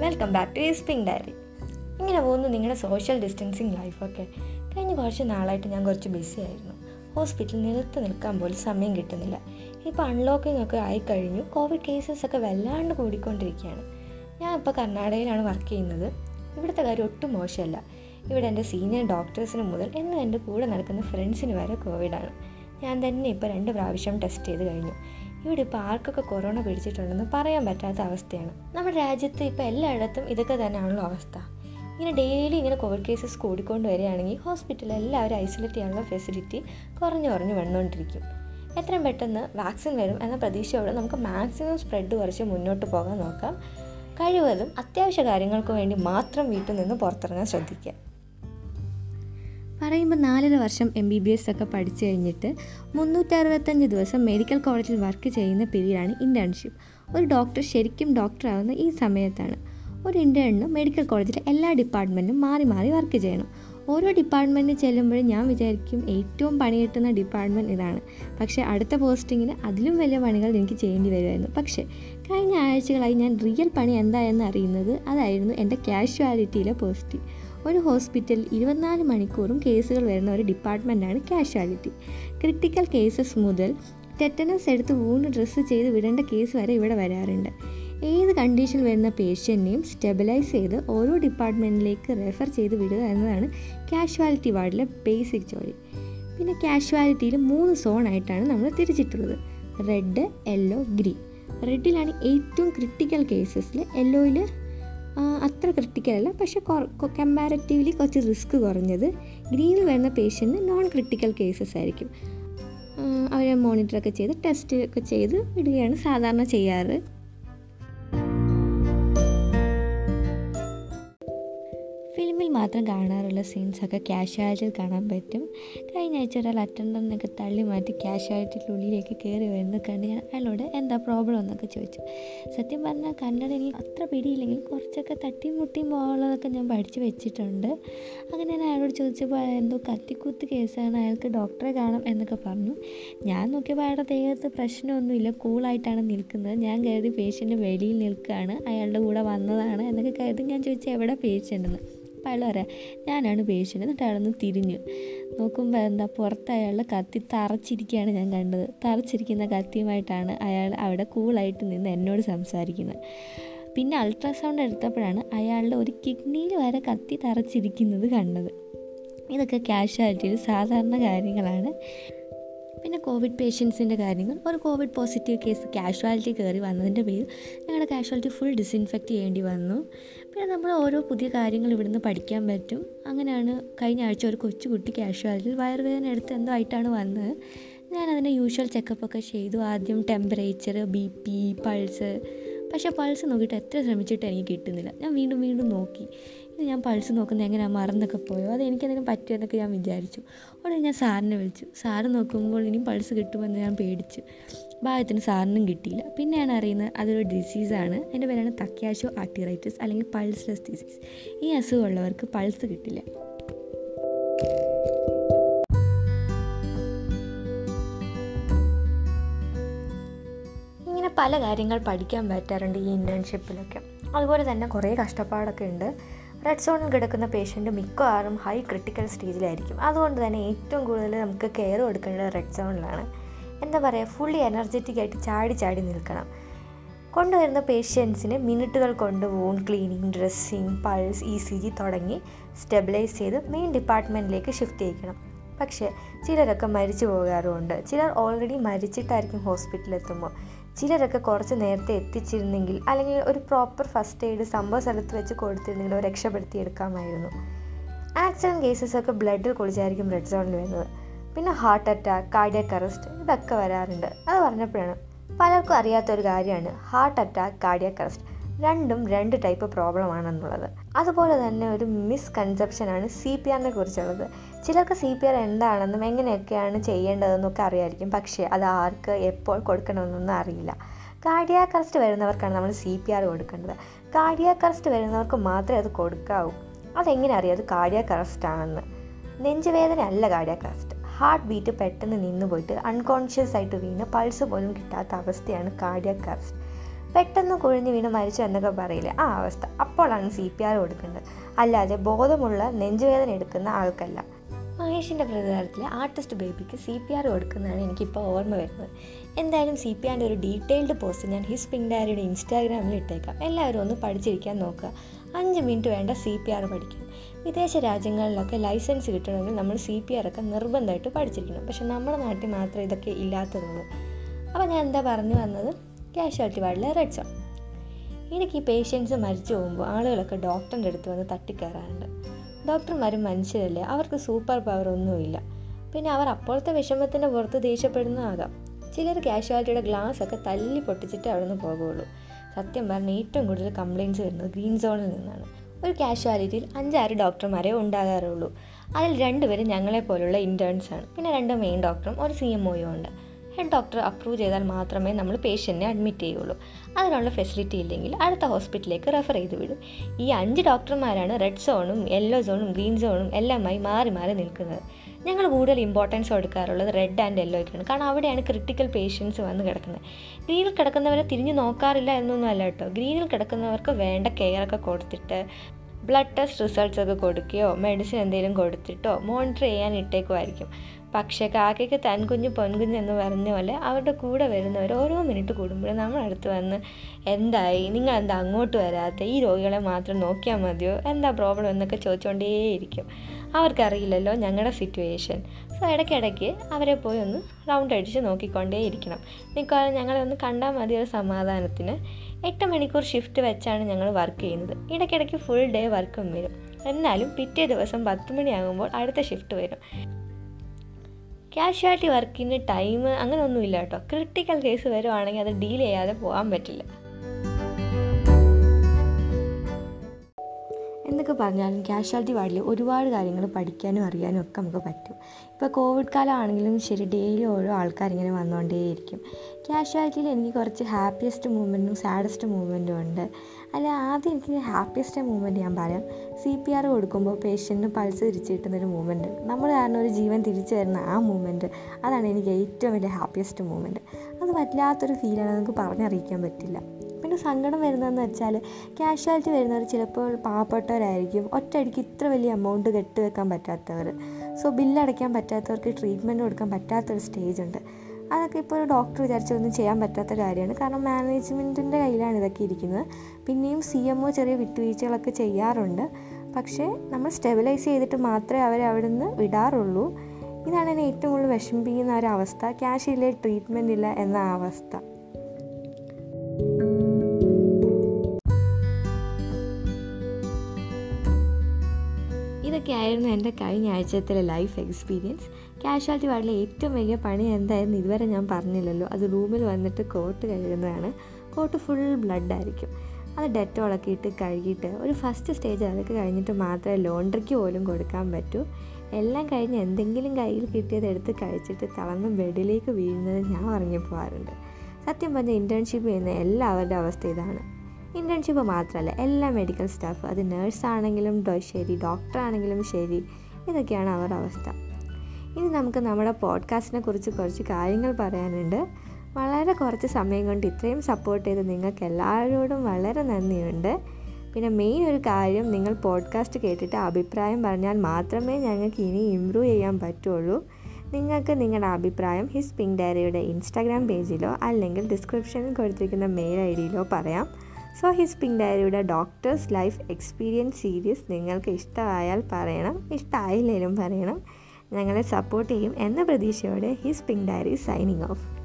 Welcome back to സ്പിങ് diary ഇങ്ങനെ പോകുന്നു നിങ്ങളുടെ സോഷ്യൽ ഡിസ്റ്റൻസിങ് ലൈഫൊക്കെ കഴിഞ്ഞ കുറച്ച് നാളായിട്ട് ഞാൻ കുറച്ച് ബിസി ആയിരുന്നു. ഹോസ്പിറ്റലിൽ നിലത്ത് നിൽക്കാൻ പോലും സമയം കിട്ടുന്നില്ല. ഇപ്പോൾ അൺലോക്കിംഗ് ഒക്കെ ആയിക്കഴിഞ്ഞു കോവിഡ് കേസസ് ഒക്കെ വല്ലാണ്ട് കൂടിക്കൊണ്ടിരിക്കുകയാണ്. ഞാൻ ഇപ്പോൾ കർണാടകയിലാണ് വർക്ക് ചെയ്യുന്നത്. ഇവിടുത്തെ കാര്യം ഒട്ടും മോശമല്ല. ഇവിടെ എന്റെ സീനിയർ ഡോക്ടേഴ്സിന് മുതൽ എന്നും എന്റെ കൂടെ നടക്കുന്ന ഫ്രണ്ട്സിന് വരെ കോവിഡാണ് ഞാൻ തന്നെ ഇപ്പോൾ രണ്ട് പ്രാവശ്യം ടെസ്റ്റ് ചെയ്ത് കഴിഞ്ഞു. ഇവിടെ ഇപ്പോൾ ആർക്കൊക്കെ കൊറോണ പിടിച്ചിട്ടുണ്ടെന്ന് പറയാൻ പറ്റാത്ത അവസ്ഥയാണ്. നമ്മുടെ രാജ്യത്ത് ഇപ്പോൾ എല്ലായിടത്തും ഇതൊക്കെ തന്നെയാണല്ലോ അവസ്ഥ. ഇങ്ങനെ ഡെയിലി ഇങ്ങനെ കോവിഡ് കേസസ് കൂടിക്കൊണ്ട് വരികയാണെങ്കിൽ ഹോസ്പിറ്റലിൽ എല്ലാവരും ഐസൊലേറ്റ് ചെയ്യാനുള്ള ഫെസിലിറ്റി കുറഞ്ഞു കുറഞ്ഞു വന്നുകൊണ്ടിരിക്കും. എത്രയും പെട്ടെന്ന് വാക്സിൻ വരും എന്ന പ്രതീക്ഷയോടെ നമുക്ക് മാക്സിമം സ്പ്രെഡ് കുറച്ച് മുന്നോട്ട് പോകാൻ നോക്കാം. കഴിവതും അത്യാവശ്യ കാര്യങ്ങൾക്ക് വേണ്ടി മാത്രം വീട്ടിൽ നിന്ന് പുറത്തിറങ്ങാൻ ശ്രദ്ധിക്കുക. പറയുമ്പോൾ നാലര വർഷം എം ബി ബി എസ് ഒക്കെ പഠിച്ചു കഴിഞ്ഞിട്ട് മുന്നൂറ്ററുപത്തഞ്ച് ദിവസം മെഡിക്കൽ കോളേജിൽ വർക്ക് ചെയ്യുന്ന പീരീഡാണ് ഇന്റേൺഷിപ്പ് ഒരു ഡോക്ടർ ശരിക്കും ഡോക്ടറാവുന്ന ഈ സമയത്താണ്. ഒരു ഇന്റേണിന് മെഡിക്കൽ കോളേജിലെ എല്ലാ ഡിപ്പാർട്ട്മെന്റും മാറി മാറി വർക്ക് ചെയ്യണം. ഓരോ ഡിപ്പാർട്ട്മെന്റിൽ ചെല്ലുമ്പോഴും ഞാൻ വിചാരിക്കും ഏറ്റവും പണി കിട്ടുന്ന ഡിപ്പാർട്ട്മെന്റ് ഇതാണ്. പക്ഷേ അടുത്ത പോസ്റ്റിങ്ങിന് അതിലും വലിയ പണികൾ എനിക്ക് ചെയ്യേണ്ടി വരുമായിരുന്നു. പക്ഷേ കഴിഞ്ഞ ആഴ്ചകളായി ഞാൻ റിയൽ പണി എന്തായെന്ന് അറിയുന്നത് അതായിരുന്നു എന്റെ കാഷ്വാലിറ്റിയിലെ പോസ്റ്റ് ഒരു ഹോസ്പിറ്റലിൽ ഇരുപത്തിനാല് മണിക്കൂറും കേസുകൾ വരുന്ന ഒരു ഡിപ്പാർട്ട്മെന്റാണ് കാഷ്വാലിറ്റി. ക്രിട്ടിക്കൽ കേസസ് മുതൽ ടെറ്റനസ് എടുത്ത് വൂണ്ട് ഡ്രസ്സ് ചെയ്ത് വിടേണ്ട കേസ് വരെ ഇവിടെ വരാറുണ്ട്. ഏത് കണ്ടീഷൻ വരുന്ന പേഷ്യന്റിനെയും സ്റ്റെബിലൈസ് ചെയ്ത് ഓരോ ഡിപ്പാർട്ട്മെന്റിലേക്ക് റെഫർ ചെയ്ത് വിടുക എന്നതാണ് കാഷ്വാലിറ്റി വാർഡിലെ ബേസിക് ജോലി. പിന്നെ കാഷ്വാലിറ്റിയിൽ മൂന്ന് സോണായിട്ടാണ് നമ്മൾ തിരിച്ചിട്ടുള്ളത്. Red yellow green. റെഡിലാണ് ഏറ്റവും ക്രിട്ടിക്കൽ കേസസിൽ യെല്ലോയിൽ അത്ര ക്രിട്ടിക്കലല്ല പക്ഷേ കമ്പാരറ്റീവ്ലി കുറച്ച് റിസ്ക് കുറഞ്ഞത് ഗ്രീനിൽ വരുന്ന പേഷ്യന്റ് നോൺ ക്രിട്ടിക്കൽ കേസസ് ആയിരിക്കും അവരെ മോണിറ്ററൊക്കെ ചെയ്ത് ടെസ്റ്റ് ഒക്കെ ചെയ്ത് വിടുകയാണ് സാധാരണ ചെയ്യാറ്. ഫിലിമിൽ മാത്രം കാണാറുള്ള സീൻസൊക്കെ ക്യാഷ്വാലിറ്റിയിൽ കാണാൻ പറ്റും. കഴിഞ്ഞ ആഴ്ച ഒരാൾ അറ്റൻഡറിനൊക്കെ തള്ളി മാറ്റി ക്യാഷ്വാലിറ്റിയുടെ ഉള്ളിലേക്ക് കയറി വരുന്നത് കണ്ട് ഞാൻ അയാളോട് എന്താ പ്രോബ്ലം എന്നൊക്കെ ചോദിച്ചു. സത്യം പറഞ്ഞാൽ കന്നഡ എനിക്ക് അത്ര പിടിയില്ലെങ്കിൽ കുറച്ചൊക്കെ തട്ടിയും മുട്ടിയും പോകാനുള്ളതൊക്കെ ഞാൻ പഠിച്ച് വെച്ചിട്ടുണ്ട്. അങ്ങനെ ഞാൻ അയാളോട് ചോദിച്ചപ്പോൾ എന്തോ കത്തിക്കുത്ത് കേസാണ് അയാൾക്ക് ഡോക്ടറെ കാണാം എന്നൊക്കെ പറഞ്ഞു. ഞാൻ നോക്കിയപ്പോൾ അയാളുടെ ദേഹത്ത് പ്രശ്നമൊന്നുമില്ല കൂളായിട്ടാണ് നിൽക്കുന്നത്. ഞാൻ കരുതി പേഷ്യന്റ് വെളിയിൽ നിൽക്കുകയാണ് അയാളുടെ കൂടെ വന്നതാണ് എന്നൊക്കെ കരുതി ഞാൻ ചോദിച്ചു എവിടെ പേഷ്യന്റ് അപ്പോൾ അയാൾ പറയാം ഞാനാണ് പേഷ്യന്റ്. എന്നിട്ട് അയാളൊന്ന് തിരിഞ്ഞു. നോക്കുമ്പോൾ എന്താ പുറത്ത് അയാളുടെ കത്തി തറച്ചിരിക്കുകയാണ് ഞാൻ കണ്ടത്. തറച്ചിരിക്കുന്ന കത്തിയുമായിട്ടാണ് അയാൾ അവിടെ കൂളായിട്ട് നിന്ന് എന്നോട് സംസാരിക്കുന്നത്. പിന്നെ അൾട്രാസൗണ്ട് എടുത്തപ്പോഴാണ് അയാളുടെ ഒരു കിഡ്നിയിൽ വരെ കത്തി തറച്ചിരിക്കുന്നത് കണ്ടത്. ഇതൊക്കെ ക്യാഷ്വാലിറ്റിയിൽ സാധാരണ കാര്യങ്ങളാണ്. പിന്നെ കോവിഡ് പേഷ്യൻസിന്റെ കാര്യങ്ങൾ. ഒരു കോവിഡ് പോസിറ്റീവ് കേസ് കാഷ്വാലിറ്റി കയറി വന്നതിന്റെ പേരിൽ ഞങ്ങളുടെ കാഷ്വാലിറ്റി ഫുൾ ഡിസിൻഫെക്റ്റ് ചെയ്യേണ്ടി വന്നു. പിന്നെ നമ്മൾ ഓരോ പുതിയ കാര്യങ്ങൾ ഇവിടുന്ന് പഠിക്കാൻ പറ്റും. അങ്ങനെയാണ് കഴിഞ്ഞ ആഴ്ച ഒരു കൊച്ചുകുട്ടി കാഷ്വാലിറ്റിയിൽ വയറുവേദന എടുത്ത് എന്തോ ആയിട്ടാണ് വന്നത്. ഞാനതിന്റെ യൂഷ്വൽ ചെക്കപ്പൊക്കെ ചെയ്തു. ആദ്യം ടെമ്പറേച്ചർ ബി പി പൾസ് പക്ഷേ പൾസ് നോക്കിയിട്ട് എത്ര ശ്രമിച്ചിട്ട് എനിക്ക് കിട്ടുന്നില്ല. ഞാൻ വീണ്ടും വീണ്ടും നോക്കി. ഇത് ഞാൻ പൾസ് നോക്കുന്നത് എങ്ങനെയാണ് മറന്നൊക്കെ പോയോ? അത് എനിക്കെന്തെങ്കിലും പറ്റുമെന്നൊക്കെ ഞാൻ വിചാരിച്ചു. ഉടനെ ഞാൻ സാറിനെ വിളിച്ചു. സാറ് നോക്കുമ്പോൾ ഇനിയും പൾസ് കിട്ടുമെന്ന് ഞാൻ പേടിച്ചു. ഭാഗത്തിന് സാറിനും കിട്ടിയില്ല. പിന്നെയാണ് അറിയുന്നത് അതൊരു ഡിസീസാണ് അതിന്റെ പേരാണ് തക്യാഷോ ആർട്ടിറൈറ്റിസ് അല്ലെങ്കിൽ പൾസ്ലെസ് ഡിസീസ് ഈ അസുഖമുള്ളവർക്ക് പൾസ് കിട്ടില്ല. ഇങ്ങനെ പല കാര്യങ്ങൾ പഠിക്കാൻ പറ്റാറുണ്ട് ഈ ഇന്റേൺഷിപ്പിലൊക്കെ അതുപോലെ തന്നെ കുറേ കഷ്ടപ്പാടൊക്കെ ഉണ്ട്. റെഡ് സോണിൽ കിടക്കുന്ന പേഷ്യന്റ് മിക്കവാറും ഹൈ ക്രിട്ടിക്കൽ സ്റ്റേജിലായിരിക്കും അതുകൊണ്ട് തന്നെ ഏറ്റവും കൂടുതൽ നമുക്ക് കെയർ കൊടുക്കേണ്ടത് റെഡ് സോണിലാണ് എന്താ പറയുക ഫുള്ളി എനർജറ്റിക് ആയിട്ട് ചാടി ചാടി നിൽക്കണം. കൊണ്ടുവരുന്ന പേഷ്യൻസിന് മിനിറ്റുകൾ കൊണ്ട് wound cleaning dressing pulse E C G തുടങ്ങി സ്റ്റെബിലൈസ് ചെയ്ത് മെയിൻ ഡിപ്പാർട്ട്മെന്റിലേക്ക് ഷിഫ്റ്റ് ചെയ്യിക്കണം. പക്ഷേ ചിലരൊക്കെ മരിച്ചു പോകാറുമുണ്ട്. ചിലർ ഓൾറെഡി മരിച്ചിട്ടായിരിക്കും ഹോസ്പിറ്റലിൽ എത്തുമ്പോൾ. ചിലരൊക്കെ കുറച്ച് നേരത്തെ എത്തിച്ചിരുന്നെങ്കിൽ അല്ലെങ്കിൽ ഒരു പ്രോപ്പർ ഫസ്റ്റ് എയ്ഡ് സംഭവ സ്ഥലത്ത് വെച്ച് കൊടുത്തിരുന്നെങ്കിൽ രക്ഷപ്പെടുത്തിയെടുക്കാമായിരുന്നു. ആക്സിഡന്റ് കേസസൊക്കെ ബ്ലഡിൽ കുളിച്ചായിരിക്കും റെഡ് സോണിൽ വരുന്നത്. പിന്നെ ഹാർട്ട് അറ്റാക്ക് കാർഡിയാക് അറസ്റ്റ് ഇതൊക്കെ വരാറുണ്ട്. അത് പറഞ്ഞപ്പോഴാണ് പലർക്കും അറിയാത്തൊരു കാര്യമാണ് ഹാർട്ട് അറ്റാക്ക് കാർഡിയാക് അറസ്റ്റ് രണ്ടും രണ്ട് ടൈപ്പ് പ്രോബ്ലം ആണെന്നുള്ളത്. അതുപോലെ തന്നെ ഒരു മിസ്കൺസെപ്ഷനാണ് സി പി ആറിനെ കുറിച്ചുള്ളത്. ചിലർക്ക് സി പി ആർ എന്താണെന്നും എങ്ങനെയൊക്കെയാണ് ചെയ്യേണ്ടതെന്നൊക്കെ അറിയായിരിക്കും. പക്ഷേ അത് ആർക്ക് എപ്പോൾ കൊടുക്കണമെന്നൊന്നും അറിയില്ല. കാർഡിയാക് അറസ്റ്റ് വരുന്നവർക്കാണ് നമ്മൾ സി പി ആർ കൊടുക്കേണ്ടത്. കാർഡിയാക് അറസ്റ്റ് വരുന്നവർക്ക് മാത്രമേ അത് കൊടുക്കാവൂ. അതെങ്ങനെ അറിയാം? അത് കാർഡിയാക് അറസ്റ്റ് ആണെന്ന്. നെഞ്ചുവേദന അല്ല കാർഡിയാക് അറസ്റ്റ് ഹാർട്ട് ബീറ്റ് പെട്ടെന്ന് നിന്നു പോയിട്ട് അൺകോൺഷ്യസ് ആയിട്ട് വീണ് പൾസ് പോലും കിട്ടാത്ത അവസ്ഥയാണ് കാർഡിയാക് അറസ്റ്റ് പെട്ടെന്ന് കുഴഞ്ഞു വീണ് മരിച്ചു എന്നൊക്കെ പറയില്ലേ? ആ അവസ്ഥ. അപ്പോഴാണ് സി പി ആർ കൊടുക്കേണ്ടത്. അല്ലാതെ ബോധമുള്ള നെഞ്ചുവേദന എടുക്കുന്ന ആൾക്കല്ല. മഹേഷിന്റെ പ്രതികാരത്തിലെ ആർട്ടിസ്റ്റ് ബേബിക്ക് സി പി ആർ കൊടുക്കുന്നതാണ് എനിക്കിപ്പോൾ ഓർമ്മ വരുന്നത്. എന്തായാലും സി പി ആറിന്റെ ഒരു ഡീറ്റെയിൽഡ് പോസ്റ്റ് ഞാൻ ഹിസ് പിങ്ക് ഡയറിയുടെ ഇൻസ്റ്റാഗ്രാമിൽ ഇട്ടേക്കാം. എല്ലാവരും ഒന്ന് പഠിച്ചിരിക്കാൻ നോക്കുക. അഞ്ച് മിനിറ്റ് വേണ്ട സി പി ആർ പഠിക്കാൻ. വിദേശ രാജ്യങ്ങളിലൊക്കെ ലൈസൻസ് കിട്ടണമെങ്കിൽ നമ്മൾ സി പി ആർ ഒക്കെ നിർബന്ധമായിട്ട് പഠിച്ചിരിക്കണം. പക്ഷെ നമ്മുടെ നാട്ടിൽ മാത്രമേ ഇതൊക്കെ ഇല്ലാത്തതുള്ളൂ. അപ്പോൾ ഞാൻ എന്താ പറഞ്ഞു വന്നത്? ക്യാഷ്വാലിറ്റി വാർഡിലെ റെഡ് സോൺ. ഇടയ്ക്ക് ഈ പേഷ്യൻസ് മരിച്ചു പോകുമ്പോൾ ആളുകളൊക്കെ ഡോക്ടറിന്റെ അടുത്ത് വന്ന് തട്ടിക്കയറാറുണ്ട്. ഡോക്ടർമാരും മനുഷ്യരല്ലേ? അവർക്ക് സൂപ്പർ പവർ ഒന്നുമില്ല. പിന്നെ അവർ അപ്പോഴത്തെ വിഷമത്തിന്റെ പുറത്ത് ദേഷ്യപ്പെടുന്നതാകാം. ചിലർ ക്യാഷ്വാലിറ്റിയുടെ ഗ്ലാസ് ഒക്കെ തല്ലി പൊട്ടിച്ചിട്ട് അവിടെ നിന്ന് പോകുള്ളൂ. സത്യം പറഞ്ഞാൽ ഏറ്റവും കൂടുതൽ കംപ്ലയിന്റ്സ് വരുന്നത് ഗ്രീൻ സോണിൽ നിന്നാണ്. ഒരു കാഷ്വാലിറ്റിയിൽ അഞ്ചാറ് ഡോക്ടർമാരെ ഉണ്ടാകാറുള്ളൂ. അതിൽ രണ്ടുപേരും ഞങ്ങളെ പോലുള്ള ഇന്റേൺസാണ് പിന്നെ രണ്ട് മെയിൻ ഡോക്ടറും ഒരു സി എം ഒയും ഉണ്ട്. ഡോക്ടർ അപ്രൂവ് ചെയ്താൽ മാത്രമേ നമ്മൾ പേഷ്യന്റിനെ അഡ്മിറ്റ് ചെയ്യുള്ളൂ. അതിനുള്ള ഫെസിലിറ്റി ഇല്ലെങ്കിൽ അടുത്ത ഹോസ്പിറ്റലിലേക്ക് റെഫർ ചെയ്ത് വിടും. ഈ അഞ്ച് ഡോക്ടർമാരാണ് റെഡ് സോണും യെല്ലോ സോണും ഗ്രീൻ സോണും എല്ലാമായി മാറി മാറി നിൽക്കുന്നത്. ഞങ്ങൾ കൂടുതൽ ഇമ്പോർട്ടൻസ് കൊടുക്കാറുള്ളത് റെഡ് ആൻഡ് യെല്ലോയ്ക്കാണ് കാരണം അവിടെയാണ് ക്രിട്ടിക്കൽ പേഷ്യൻസ് വന്ന് കിടക്കുന്നത്. ഗ്രീനിൽ കിടക്കുന്നവരെ തിരിഞ്ഞു നോക്കാറില്ല എന്നൊന്നും അല്ല കേട്ടോ. ഗ്രീനിൽ കിടക്കുന്നവർക്ക് വേണ്ട കെയറൊക്കെ കൊടുത്തിട്ട് ബ്ലഡ് ടെസ്റ്റ് റിസൾട്ട്സ് ഒക്കെ കൊടുക്കുകയോ മെഡിസിൻ എന്തെങ്കിലും കൊടുത്തിട്ടോ മോണിറ്റർ ചെയ്യാൻ ഇട്ടേക്കുമായിരിക്കും. പക്ഷേ കാക്കയ്ക്ക് തൻ കുഞ്ഞ് പൊൻകുഞ്ഞ് എന്ന് പറഞ്ഞ പോലെ അവരുടെ കൂടെ വരുന്നവർ ഓരോ മിനിറ്റ് കൂടുമ്പോഴും നമ്മളടുത്ത് വന്ന് എന്തായി? നിങ്ങൾ എന്താ അങ്ങോട്ട് വരാത്ത? ഈ രോഗികളെ മാത്രം നോക്കിയാൽ മതിയോ? എന്താ പ്രോബ്ലം എന്നൊക്കെ ചോദിച്ചുകൊണ്ടേയിരിക്കും അവർക്കറിയില്ലല്ലോ ഞങ്ങളുടെ സിറ്റുവേഷൻ സോ ഇടയ്ക്കിടയ്ക്ക് അവരെ പോയി ഒന്ന് റൗണ്ട് അടിച്ച് നോക്കിക്കൊണ്ടേയിരിക്കണം. മിക്കവാറും ഞങ്ങളെ ഒന്ന് കണ്ടാൽ മതി ഒരു സമാധാനത്തിന്. എട്ട് മണിക്കൂർ ഷിഫ്റ്റ് വെച്ചാണ് ഞങ്ങൾ വർക്ക് ചെയ്യുന്നത്. ഇടയ്ക്കിടയ്ക്ക് ഫുൾ ഡേ വർക്കും വരും. എന്നാലും പിറ്റേ ദിവസം പത്ത് മണിയാകുമ്പോൾ അടുത്ത ഷിഫ്റ്റ് വരും. ക്യാഷ്വാലിറ്റി വർക്കിന് ടൈം അങ്ങനെയൊന്നുമില്ല കേട്ടോ ക്രിട്ടിക്കൽ കേസ് വരുവാണെങ്കിൽ അത് ഡീൽ ചെയ്യാതെ പോകാൻ പറ്റില്ല. എന്തൊക്കെ പറഞ്ഞാലും കാഷ്വാലിറ്റി വാർഡിൽ ഒരുപാട് കാര്യങ്ങൾ പഠിക്കാനും അറിയാനും ഒക്കെ നമുക്ക് പറ്റും. ഇപ്പോൾ കോവിഡ് കാലമാണെങ്കിലും ശരി ഡെയിലി ഓരോ ആൾക്കാരിങ്ങനെ വന്നുകൊണ്ടേയിരിക്കും കാഷ്വാലിറ്റിയിൽ എനിക്ക് കുറച്ച് ഹാപ്പിയസ്റ്റ് മൂമെന്റും സാഡസ്റ്റ് മൂമെന്റും ഉണ്ട്. അല്ല ആദ്യം എനിക്ക് ഹാപ്പിയസ്റ്റ് മൂമെന്റ് ഞാൻ പറയാം. സി പി ആർ കൊടുക്കുമ്പോൾ പേഷ്യന്റിന് പൾസ് തിരിച്ച് കിട്ടുന്നൊരു മൂമെന്റ് നമ്മൾ കാരണം ഒരു ജീവൻ തിരിച്ചു വരുന്ന ആ മൂമെന്റ് അതാണ് എനിക്ക് ഏറ്റവും വലിയ ഹാപ്പിയസ്റ്റ് മൂമെന്റ് അത് വല്ലാത്തൊരു ഫീലാണ് നമുക്ക് പറഞ്ഞറിയിക്കാൻ പറ്റില്ല. പിന്നെ സങ്കടം വരുന്നതെന്ന് വെച്ചാൽ ക്യാഷ്വാലിറ്റി വരുന്നവർ ചിലപ്പോൾ പാവപ്പെട്ടവരായിരിക്കും. ഒറ്റയടിക്ക് ഇത്ര വലിയ എമൗണ്ട് കെട്ടിവെക്കാൻ പറ്റാത്തവർ സോ ബില്ലടയ്ക്കാൻ പറ്റാത്തവർക്ക് ട്രീറ്റ്മെന്റ് കൊടുക്കാൻ പറ്റാത്തൊരു സ്റ്റേജ് ഉണ്ട്. അതൊക്കെ ഇപ്പോൾ ഒരു ഡോക്ടർ വിചാരിച്ചൊന്നും ചെയ്യാൻ പറ്റാത്ത കാര്യമാണ്. കാരണം മാനേജ്മെന്റിന്റെ കയ്യിലാണ് ഇതൊക്കെ ഇരിക്കുന്നത്. പിന്നെയും സി എം ഒ ചെറിയ വിട്ടുവീഴ്ചകളൊക്കെ ചെയ്യാറുണ്ട്. പക്ഷേ നമ്മൾ സ്റ്റെബിലൈസ് ചെയ്തിട്ട് മാത്രമേ അവരെ അവിടെ നിന്ന് വിടാറുള്ളൂ. ഇതാണ് എന്നെ ഏറ്റവും കൂടുതൽ വിഷമിപ്പിക്കുന്ന ഒരു അവസ്ഥ. ക്യാഷ് ഇല്ല ട്രീറ്റ്മെന്റ് ഇല്ല എന്ന അവസ്ഥ. ഇതൊക്കെയായിരുന്നു എന്റെ കഴിഞ്ഞ ആഴ്ചത്തിലെ ലൈഫ് എക്സ്പീരിയൻസ് ക്യാഷ്വാലിറ്റി വാർഡിലെ ഏറ്റവും വലിയ പണി എന്തായിരുന്നു? ഇതുവരെ ഞാൻ പറഞ്ഞില്ലല്ലോ. അത് റൂമിൽ വന്നിട്ട് കോട്ട് കഴുകുന്നതാണ്. കോട്ട് ഫുൾ ബ്ലഡ് ആയിരിക്കും. അത് ഡെറ്റോളൊക്കെ ഇട്ട് കഴുകിയിട്ട് ഒരു ഫസ്റ്റ് സ്റ്റേജ് അതൊക്കെ കഴിഞ്ഞിട്ട് മാത്രമേ ലോണ്ടറിക്ക് പോലും കൊടുക്കാൻ പറ്റൂ. എല്ലാം കഴിഞ്ഞ് എന്തെങ്കിലും കയ്യിൽ കിട്ടിയത് എടുത്ത് കഴിച്ചിട്ട് തളർന്ന് ബെഡിലേക്ക് വീഴുന്നത് ഞാൻ ഇറങ്ങി പോകാറുണ്ട് സത്യം പറഞ്ഞാൽ ഇന്റേൺഷിപ്പ് ചെയ്യുന്ന എല്ലാവരുടെ അവസ്ഥ ഇതാണ്. ഇന്റേൺഷിപ്പ് മാത്രമല്ല എല്ലാ മെഡിക്കൽ സ്റ്റാഫ് അത് നേഴ്സാണെങ്കിലും ശരി ഡോക്ടർ ആണെങ്കിലും ശരി ഇതൊക്കെയാണ് അവരുടെ അവസ്ഥ. ഇനി നമുക്ക് നമ്മുടെ പോഡ്കാസ്റ്റിനെ കുറിച്ച് കുറച്ച് കാര്യങ്ങൾ പറയാനുണ്ട്. വളരെ കുറച്ച് സമയം കൊണ്ട് ഇത്രയും സപ്പോർട്ട് ചെയ്ത് നിങ്ങൾക്ക് എല്ലാവരോടും വളരെ നന്ദിയുണ്ട്. പിന്നെ മെയിൻ ഒരു കാര്യം നിങ്ങൾ പോഡ്കാസ്റ്റ് കേട്ടിട്ട് അഭിപ്രായം പറഞ്ഞാൽ മാത്രമേ ഞങ്ങൾക്ക് ഇനി ഇമ്പ്രൂവ് ചെയ്യാൻ പറ്റുള്ളൂ. നിങ്ങൾക്ക് നിങ്ങളുടെ അഭിപ്രായം ഹിസ് പിങ്ക് ഡയറിയുടെ ഇൻസ്റ്റാഗ്രാം പേജിലോ അല്ലെങ്കിൽ ഡിസ്ക്രിപ്ഷനിൽ കൊടുത്തിരിക്കുന്ന മെയിൽ ഐ ഡിയിലോ പറയാം. സോ ഹിസ് പിങ്ക് ഡയറിയുടെ ഡോക്ടേഴ്സ് ലൈഫ് എക്സ്പീരിയൻസ് സീരീസ് നിങ്ങൾക്ക് ഇഷ്ടമായാൽ പറയണം ഇഷ്ടമായില്ലെങ്കിലും പറയണം. ഞങ്ങളെ സപ്പോർട്ട് ചെയ്യും എന്ന പ്രതീക്ഷയോടെ his pink diary signing off